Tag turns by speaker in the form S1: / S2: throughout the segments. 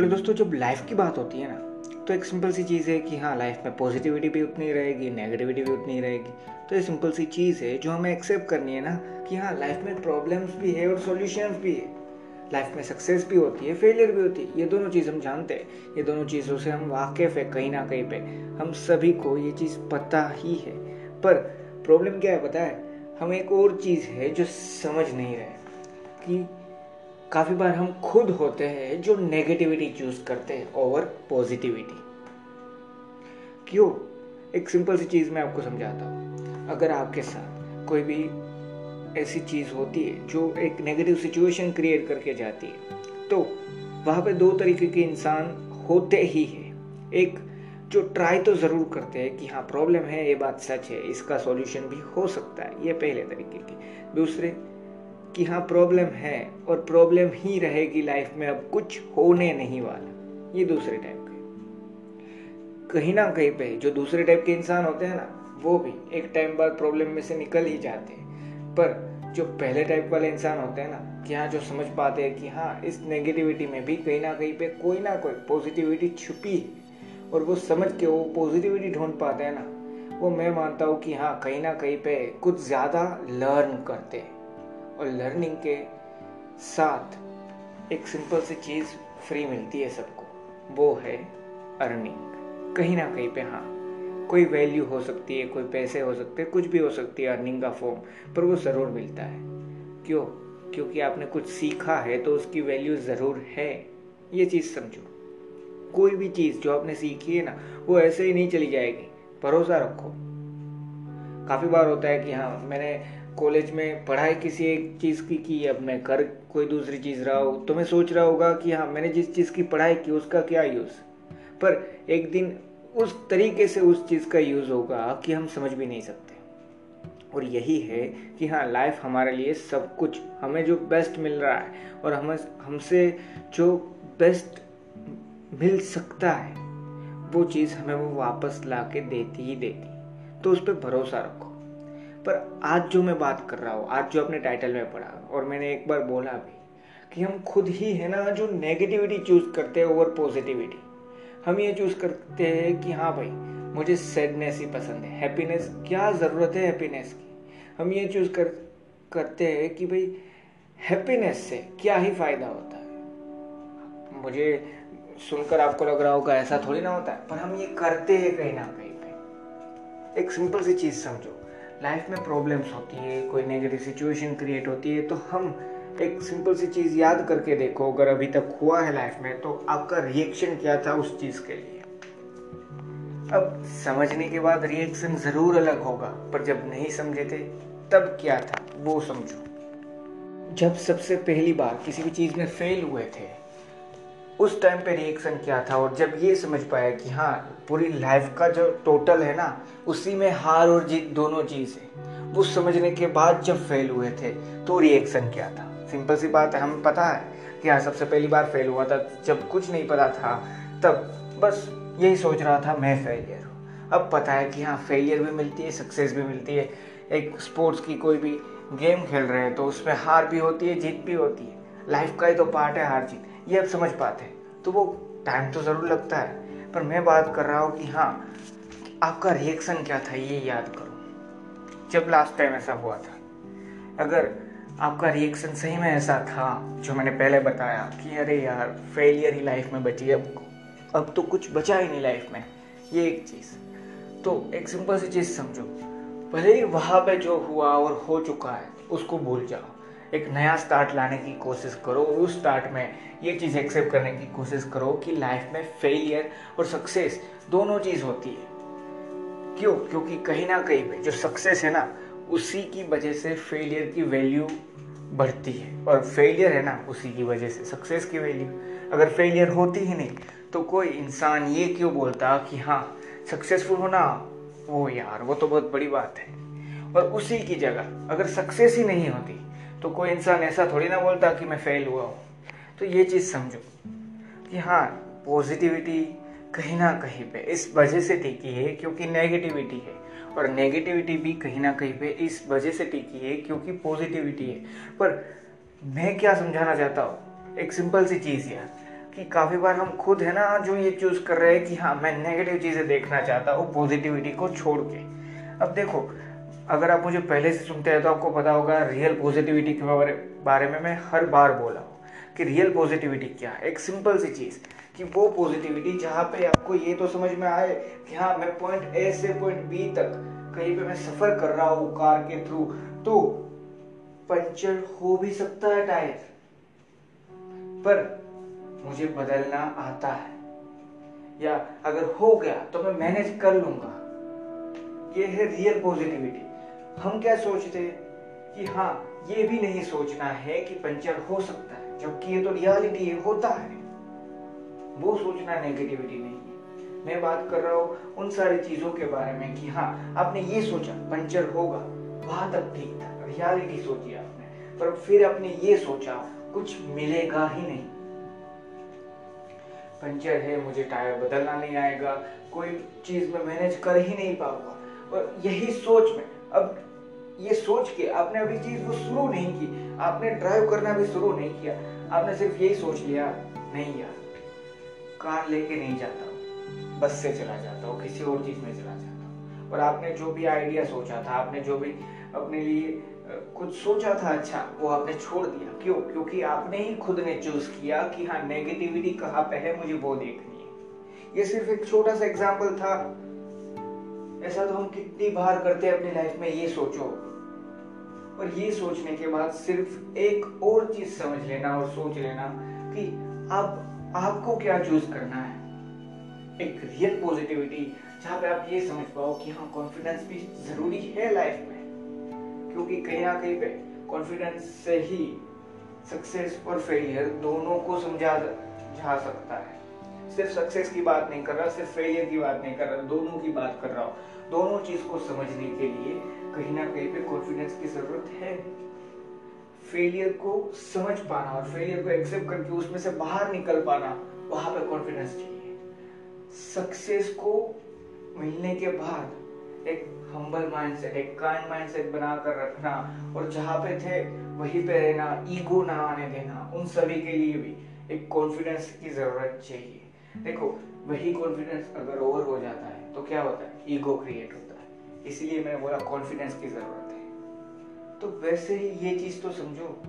S1: चलो दोस्तों जब लाइफ की बात होती है ना तो एक सिंपल सी चीज़ है कि हाँ लाइफ में पॉजिटिविटी भी उतनी रहेगी नेगेटिविटी भी उतनी रहेगी। तो ये सिंपल सी चीज़ है जो हमें एक्सेप्ट करनी है ना कि हाँ लाइफ में प्रॉब्लम्स भी है और सॉल्यूशंस भी है। लाइफ में सक्सेस भी होती है फेलियर भी होती है, ये दोनों चीज़ हम जानते हैं। ये दोनों चीज़ों से हम वाकिफ है कहीं ना कहीं पे। हम सभी को ये चीज़ पता ही है। पर प्रॉब्लम क्या है, पता है? हम एक और चीज़ है जो समझ नहीं रहे, कि काफ़ी बार हम खुद होते हैं जो नेगेटिविटी चूज़ करते हैं ओवर पॉजिटिविटी क्यों? एक सिंपल सी चीज़ मैं आपको समझाता हूँ। अगर आपके साथ कोई भी ऐसी चीज़ होती है जो एक नेगेटिव सिचुएशन क्रिएट करके जाती है तो वहाँ पे दो तरीके के इंसान होते ही हैं। एक, जो ट्राई तो ज़रूर करते हैं कि हाँ प्रॉब्लम है, ये बात सच है, इसका सॉल्यूशन भी हो सकता है, ये पहले तरीके की। दूसरे कि हाँ प्रॉब्लम है और प्रॉब्लम ही रहेगी लाइफ में, अब कुछ होने नहीं वाला। ये दूसरे टाइप के कहीं ना कहीं पे जो दूसरे टाइप के इंसान होते हैं ना, वो भी एक टाइम बाद प्रॉब्लम में से निकल ही जाते हैं। पर जो पहले टाइप वाले इंसान होते हैं ना, कि हाँ जो समझ पाते हैं कि हाँ इस नेगेटिविटी में भी कहीं ना कहीं पे कोई ना कोई पॉजिटिविटी छुपी है। और वो समझ के वो पॉजिटिविटी ढूंढ पाते हैं ना, वो मैं मानता हूँ कि हाँ कहीं ना कहीं पे कुछ ज़्यादा लर्न करते हैं। और लर्निंग के साथ एक सिंपल सी चीज़ फ्री मिलती है सबको, वो है अर्निंग कहीं ना कहीं पे हाँ कोई वैल्यू हो सकती है, कोई पैसे हो सकते हैं, कुछ भी हो सकती है अर्निंग का फॉर्म पर वो ज़रूर मिलता है. क्यों? क्योंकि आपने कुछ सीखा है तो उसकी वैल्यू ज़रूर है. ये चीज़ समझो. कोई भी चीज़ जो आपने सीखी है ना, वो ऐसे ही नहीं चली जाएगी. भरोसा रखो. काफ़ी बार होता है कि हाँ मैंने कॉलेज में पढ़ाई किसी एक चीज़ की की, अब मैं कर कोई दूसरी चीज़ रहा हूँ तो मैं सोच रहा होगा कि हाँ मैंने जिस चीज़ की पढ़ाई की, उसका क्या यूज़ पर एक दिन उस तरीके से उस चीज़ का यूज़ होगा कि हम समझ भी नहीं सकते। और यही है कि हाँ लाइफ हमारे लिए सब कुछ, हमें जो बेस्ट मिल रहा है और हमें, हमसे जो बेस्ट मिल सकता है, वो चीज़ हमें वो वापस ला के देती ही देती। तो उस पर भरोसा रखो। पर आज जो मैं बात कर रहा हूँ, आज जो अपने टाइटल में पढ़ा और मैंने एक बार बोला भी कि हम खुद ही है ना जो नेगेटिविटी चूज़ करते हैं ओवर पॉजिटिविटी हम ये चूज़ करते हैं कि हाँ भाई, मुझे सैडनेस ही पसंद है हैप्पीनेस क्या ज़रूरत है हैप्पीनेस की? हम ये चूज़ कर, करते हैं कि भाई हैप्पीनेस से क्या ही फ़ायदा होता है? मुझे सुनकर आपको लग रहा होगा ऐसा थोड़ी ना होता है, पर हम ये करते हैं कहीं ना कहीं पे। एक सिंपल सी चीज़ समझो। लाइफ में प्रॉब्लम्स होती है, कोई नेगेटिव सिचुएशन क्रिएट होती है तो हम एक सिंपल सी चीज़ याद करके देखो, अगर अभी तक हुआ है लाइफ में तो आपका रिएक्शन क्या था उस चीज़ के लिए? अब समझने के बाद रिएक्शन ज़रूर अलग होगा, पर जब नहीं समझे थे, तब क्या था, वो समझो। जब सबसे पहली बार किसी भी चीज़ में फेल हुए थे उस टाइम पे रिएक्शन क्या था? और जब ये समझ पाया कि हाँ पूरी लाइफ का जो टोटल है ना, उसी में हार और जीत दोनों चीज़ है। वो समझने के बाद जब फेल हुए थे तो रिएक्शन क्या था? सिंपल सी बात है हमें पता है कि हाँ सबसे पहली बार फेल हुआ था, जब कुछ नहीं पता था, तब बस यही सोच रहा था, मैं फेलियर हूँ। अब पता है कि हाँ फेलियर भी मिलती है सक्सेस भी मिलती है। एक स्पोर्ट्स की कोई भी गेम खेल रहे हैं तो उसमें हार भी होती है, जीत भी होती है। लाइफ का ही तो पार्ट है, हार जीत। ये अब समझ पाते तो वो टाइम तो ज़रूर लगता है, पर मैं बात कर रहा हूँ कि हाँ आपका रिएक्शन क्या था ये याद करो। जब लास्ट टाइम ऐसा हुआ था, अगर आपका रिएक्शन सही में ऐसा था, जो मैंने पहले बताया कि अरे यार फेलियर ही लाइफ में बची अब अब तो कुछ बचा ही नहीं लाइफ में, ये एक चीज़। तो एक सिंपल सी चीज़ समझो, भले ही वहाँ पे जो हुआ और हो चुका है, उसको भूल जाओ। एक नया स्टार्ट लाने की कोशिश करो और उस स्टार्ट में ये चीज़ एक्सेप्ट करने की कोशिश करो कि लाइफ में फेलियर और सक्सेस दोनों चीज़ होती है। क्यों? क्योंकि कहीं ना कहीं पे जो सक्सेस है ना, उसी की वजह से फेलियर की वैल्यू बढ़ती है। और फेलियर है ना, उसी की वजह से सक्सेस की वैल्यू अगर फेलियर होती ही नहीं तो कोई इंसान ये क्यों बोलता कि हाँ सक्सेसफुल होना, वो यार, वो तो बहुत बड़ी बात है। और उसी की जगह, अगर सक्सेस ही नहीं होती तो कोई इंसान ऐसा थोड़ी ना बोलता कि मैं फेल हुआ हूँ। तो ये चीज़ समझो कि हाँ पॉजिटिविटी कहीं ना कहीं पे इस वजह से टिकी है क्योंकि नेगेटिविटी है। और नेगेटिविटी भी कहीं ना कहीं पे इस वजह से टिकी है क्योंकि पॉजिटिविटी है। पर मैं क्या समझाना चाहता हूँ? एक सिंपल सी चीज़ यार, कि काफ़ी बार हम खुद है ना जो ये चूज़ कर रहे हैं कि हाँ मैं नेगेटिव चीज़ें देखना चाहता हूँ पॉजिटिविटी को छोड़ के। अब देखो अगर आप मुझे पहले से सुनते हैं तो आपको पता होगा रियल पॉजिटिविटी के बारे में मैं हर बार बोला हूँ कि रियल पॉजिटिविटी क्या है। एक सिंपल सी चीज़ कि वो पॉजिटिविटी जहाँ पे आपको ये तो समझ में आए कि हाँ मैं पॉइंट ए से पॉइंट बी तक कहीं पे मैं सफ़र कर रहा हूँ कार के थ्रू तो पंचर हो भी सकता है टायर, पर मुझे बदलना आता है। या अगर हो गया तो मैं मैनेज कर लूँगा। ये है रियल पॉजिटिविटी हम क्या सोचते कि हाँ ये भी नहीं सोचना है कि पंचर हो सकता है, जबकि ये तो रियलिटी है, होता है। वो सोचना नेगेटिविटी नहीं है। मैं बात कर रहा हूँ उन सारी चीज़ों के बारे में कि हाँ आपने ये सोचा, पंचर होगा, वहाँ तक ठीक था रियलिटी सोची आपने, पर फिर आपने ये सोचा, कुछ मिलेगा ही नहीं। पंचर है, मुझे टायर बदलना नहीं आएगा, कोई चीज़ में मैनेज कर ही नहीं पाऊँगा। और यही सोच में अब ये सोच के आपने अभी चीज़ को शुरू नहीं की। आपने ड्राइव करना भी शुरू नहीं किया। आपने सिर्फ़ यही सोच लिया, नहीं यार, कार लेके नहीं जाता बस से चला जाता हूँ, किसी और चीज़ में चला जाता हूँ। और आपने जो भी आइडिया सोचा था, आपने जो भी अपने लिए कुछ सोचा था अच्छा वो आपने छोड़ दिया। क्यों? क्योंकि आपने ही खुद ने चूज़ किया कि हाँ नेगेटिविटी कहाँ पे है, मुझे वो देखनी है। ये सिर्फ़ एक छोटा सा एग्ज़ाम्पल था। ऐसा तो हम कितनी बार करते हैं अपनी लाइफ में, ये सोचो। और ये सोचने के बाद सिर्फ़ एक और चीज़ समझ लेना और सोच लेना कि अब आपको क्या चूज़ करना है। एक रियल पॉजिटिविटी जहाँ पे आप ये समझ पाओ कि हाँ कॉन्फिडेंस भी ज़रूरी है लाइफ में। क्योंकि कहीं ना कहीं पे कॉन्फिडेंस से ही सक्सेस और फेलियर दोनों को समझा जा सकता है। सिर्फ़ सक्सेस की बात नहीं कर रहा, सिर्फ़ फेलियर की बात नहीं कर रहा, दोनों की बात कर रहा हूँ। दोनों चीज़ को समझने के लिए कहीं ना कहीं पे कॉन्फिडेंस की ज़रूरत है। फेलियर को समझ पाना और फेलियर को एक्सेप्ट करके उसमें से बाहर निकल पाना, वहाँ पे कॉन्फिडेंस चाहिए। सक्सेस को मिलने के बाद एक हम्बल माइंडसेट एक काइंड माइंडसेट बनाकर रखना और जहाँ पे थे, वहीं पे रहना ईगो ना आने देना, उन सभी के लिए भी एक कॉन्फिडेंस की ज़रूरत चाहिए। देखो, वही कॉन्फिडेंस अगर ओवर हो जाता है तो क्या होता है? ईगो क्रिएट होता है। इसीलिए मैं बोला कॉन्फिडेंस की ज़रूरत है। तो वैसे ही ये चीज़ तो समझो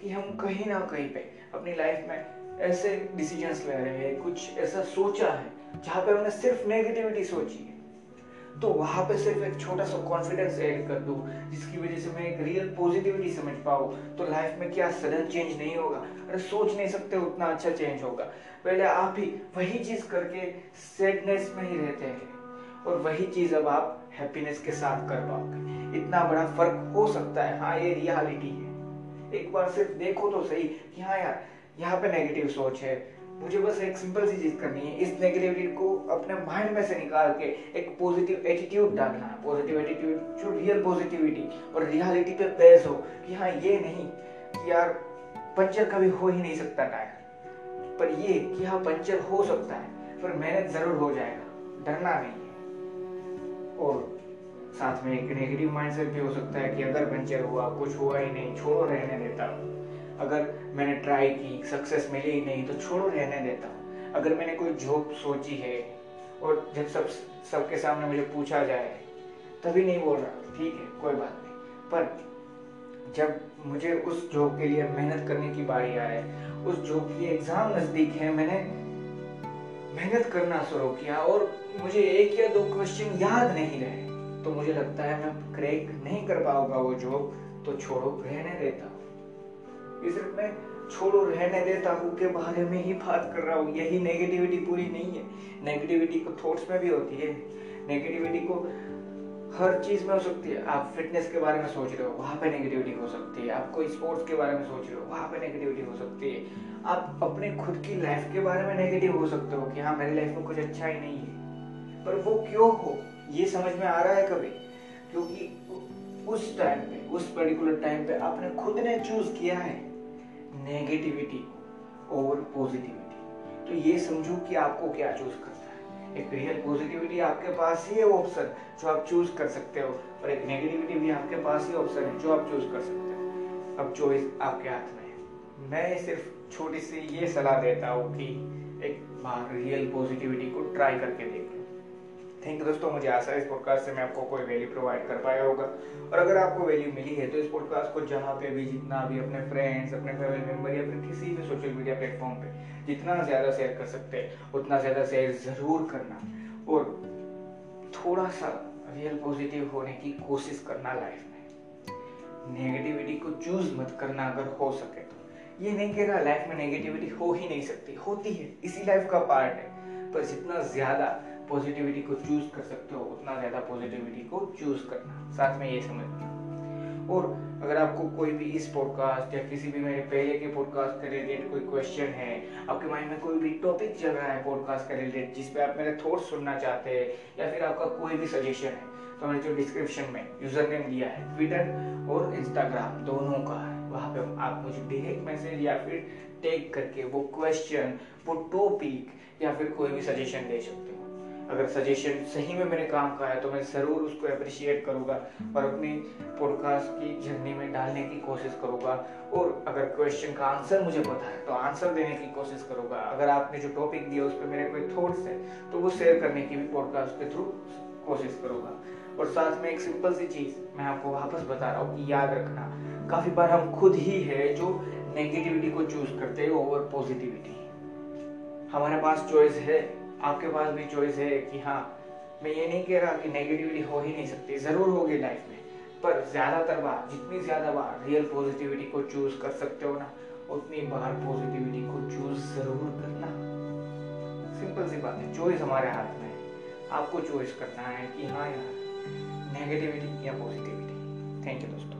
S1: कि हम कहीं ना कहीं पे अपनी लाइफ में ऐसे डिसीजंस ले रहे हैं, कुछ ऐसा सोचा है, जहाँ पे हमने सिर्फ़ नेगेटिविटी सोची है। तो वहाँ पे सिर्फ़ एक छोटा सा कॉन्फिडेंस ऐड कर दू, जिसकी वजह से मैं एक रियल पॉजिटिविटी समझ पाऊँ तो लाइफ में क्या सडन चेंज नहीं होगा? अरे सोच नहीं सकते उतना अच्छा चेंज होगा। पहले आप ही वही चीज़ करके सैडनेस में ही रहते हैं, और वही चीज़ अब आप हैप्पीनेस के साथ कर पाओगे। इतना बड़ा फ़र्क हो सकता है। हाँ ये रियलिटी है। एक बार सिर्फ़ देखो तो सही कि हाँ यार, यहाँ पे नेगेटिव सोच है मुझे बस एक सिंपल सी चीज़ करनी है, इस नेगेटिविटी को अपने माइंड में से निकाल के एक पॉजिटिव एटीट्यूड डालना है। पॉजिटिव एटीट्यूड जो रियल पॉजिटिविटी और रियलिटी पे बेस हो कि हाँ ये नहीं कि यार पंचर कभी हो ही नहीं सकता टायर पर ये कि हाँ पंचर हो सकता है, पर मेहनत ज़रूर हो जाएगा, डरना नहीं है। और साथ में एक नेगेटिव माइंडसेट भी हो सकता है कि अगर पंचर हुआ, कुछ हुआ ही नहीं, छोड़ो रहने देता हूँ। अगर मैंने ट्राई की सक्सेस मिली ही नहीं तो छोड़ो, रहने देता हूँ। अगर मैंने कोई जॉब सोची है, और जब सब, सबके सामने मुझे पूछा जाए, तभी नहीं बोल रहा, ठीक है, कोई बात नहीं। पर जब मुझे उस जॉब के लिए मेहनत करने की बारी आए, उस जॉब की एग्ज़ाम नज़दीक है, मैंने मेहनत करना शुरू किया, और मुझे एक या दो क्वेश्चन याद नहीं रहे तो मुझे लगता है मैं क्रैक नहीं कर पाऊँगा वो जॉब तो छोड़ो, रहने देता ये सिर्फ़ मैं छोड़ो, रहने देता हूँ के बारे में ही बात कर रहा हूँ। यही नेगेटिविटी पूरी नहीं है। नेगेटिविटी को थॉट्स में भी होती है। नेगेटिविटी को हर चीज़ में हो सकती है। आप फिटनेस के बारे में सोच रहे हो, वहाँ पे नेगेटिविटी हो सकती है। आप कोई स्पोर्ट्स के बारे में सोच रहे हो, वहाँ पे नेगेटिविटी हो सकती है। आप अपने खुद की लाइफ के बारे में नेगेटिव हो सकते हो कि हाँ मेरी लाइफ में कुछ अच्छा ही नहीं है। पर वो क्यों हो? ये समझ में आ रहा है कभी? क्योंकि उस टाइम पे, उस पर्टिकुलर टाइम पे आपने खुद ने चूज़ किया है। नेगेटिविटी ओवर पॉजिटिविटी तो ये समझो कि आपको क्या चूज़ करना है। एक रियल पॉजिटिविटी आपके पास ही है ऑप्शन जो आप चूज़ कर सकते हो, और एक नेगेटिविटी भी आपके पास ही ऑप्शन है जो आप चूज़ कर सकते हो। अब चॉइस आपके हाथ में है। मैं सिर्फ़ छोटी सी ये सलाह देता हूँ कि एक बार रियल पॉजिटिविटी को ट्राई करके देख। थैंक यू दोस्तों मुझे आशा है इस पॉडकास्ट से मैं आपको कोई वैल्यू प्रोवाइड कर पाया होगा। और अगर आपको वैल्यू मिली है तो इस पॉडकास्ट को जहाँ पे भी, जितना भी अपने फ्रेंड्स अपने फैमिली मेंबर या फिर किसी भी सोशल मीडिया प्लेटफॉर्म पे जितना ज़्यादा शेयर कर सकते हैं, उतना ज़्यादा शेयर ज़रूर करना। और थोड़ा सा रियल पॉजिटिव होने की कोशिश करना लाइफ में। नेगेटिविटी को चूज़ मत करना अगर हो सके तो। ये नहीं कह रहा लाइफ में नेगेटिविटी हो ही नहीं सकती, होती है। इसी लाइफ का पार्ट है। पर जितना ज़्यादा पॉजिटिविटी को चूज़ कर सकते हो, उतना ज़्यादा पॉजिटिविटी को चूज़ करना। साथ में ये समझना। और अगर आपको कोई भी इस पॉडकास्ट या किसी भी मेरे पहले के पॉडकास्ट के रिलेटेड कोई क्वेश्चन है, आपके माइंड में कोई भी टॉपिक चल रहा है पॉडकास्ट के रिलेटेड जिस पे आप मेरे थॉट्स सुनना चाहते हैं, या फिर आपका कोई भी सजेशन है तो मैंने जो डिस्क्रिप्शन में यूज़र नेम दिया है ट्विटर और इंस्टाग्राम दोनों का है, वहाँ पे आप मुझे डायरेक्ट मैसेज या फिर टेक करके वो क्वेश्चन वो टॉपिक या फिर कोई भी सजेशन दे सकते हो। अगर सजेशन सही में मेरे काम का है तो मैं ज़रूर उसको अप्रिशिएट करूँगा और अपनी पॉडकास्ट की जर्नी में डालने की कोशिश करूँगा। और अगर क्वेश्चन का आंसर मुझे पता है तो आंसर देने की कोशिश करूँगा। अगर आपने जो टॉपिक दिया उस पर मेरे कोई थॉट्स है तो वो शेयर करने की भी पॉडकास्ट के थ्रू कोशिश करूँगा। और साथ में एक सिंपल सी चीज़ मैं आपको वापस बता रहा हूँ कि याद रखना, काफ़ी बार हम खुद ही है जो नेगेटिविटी को चूज़ करते हैं ओवर पॉजिटिविटी हमारे पास चॉइस है। आपके पास भी चॉइस है कि हाँ मैं ये नहीं कह रहा कि नेगेटिविटी हो ही नहीं सकती, ज़रूर होगी लाइफ में। पर ज़्यादातर बार, जितनी ज़्यादा बार रियल पॉजिटिविटी को चूज़ कर सकते हो ना, उतनी बार पॉजिटिविटी को चूज़ ज़रूर करना। सिंपल सी बात है चॉइस हमारे हाथ में है। आपको चॉइस करना है कि हाँ यार नेगेटिविटी या पॉजिटिविटी थैंक यू दोस्तों।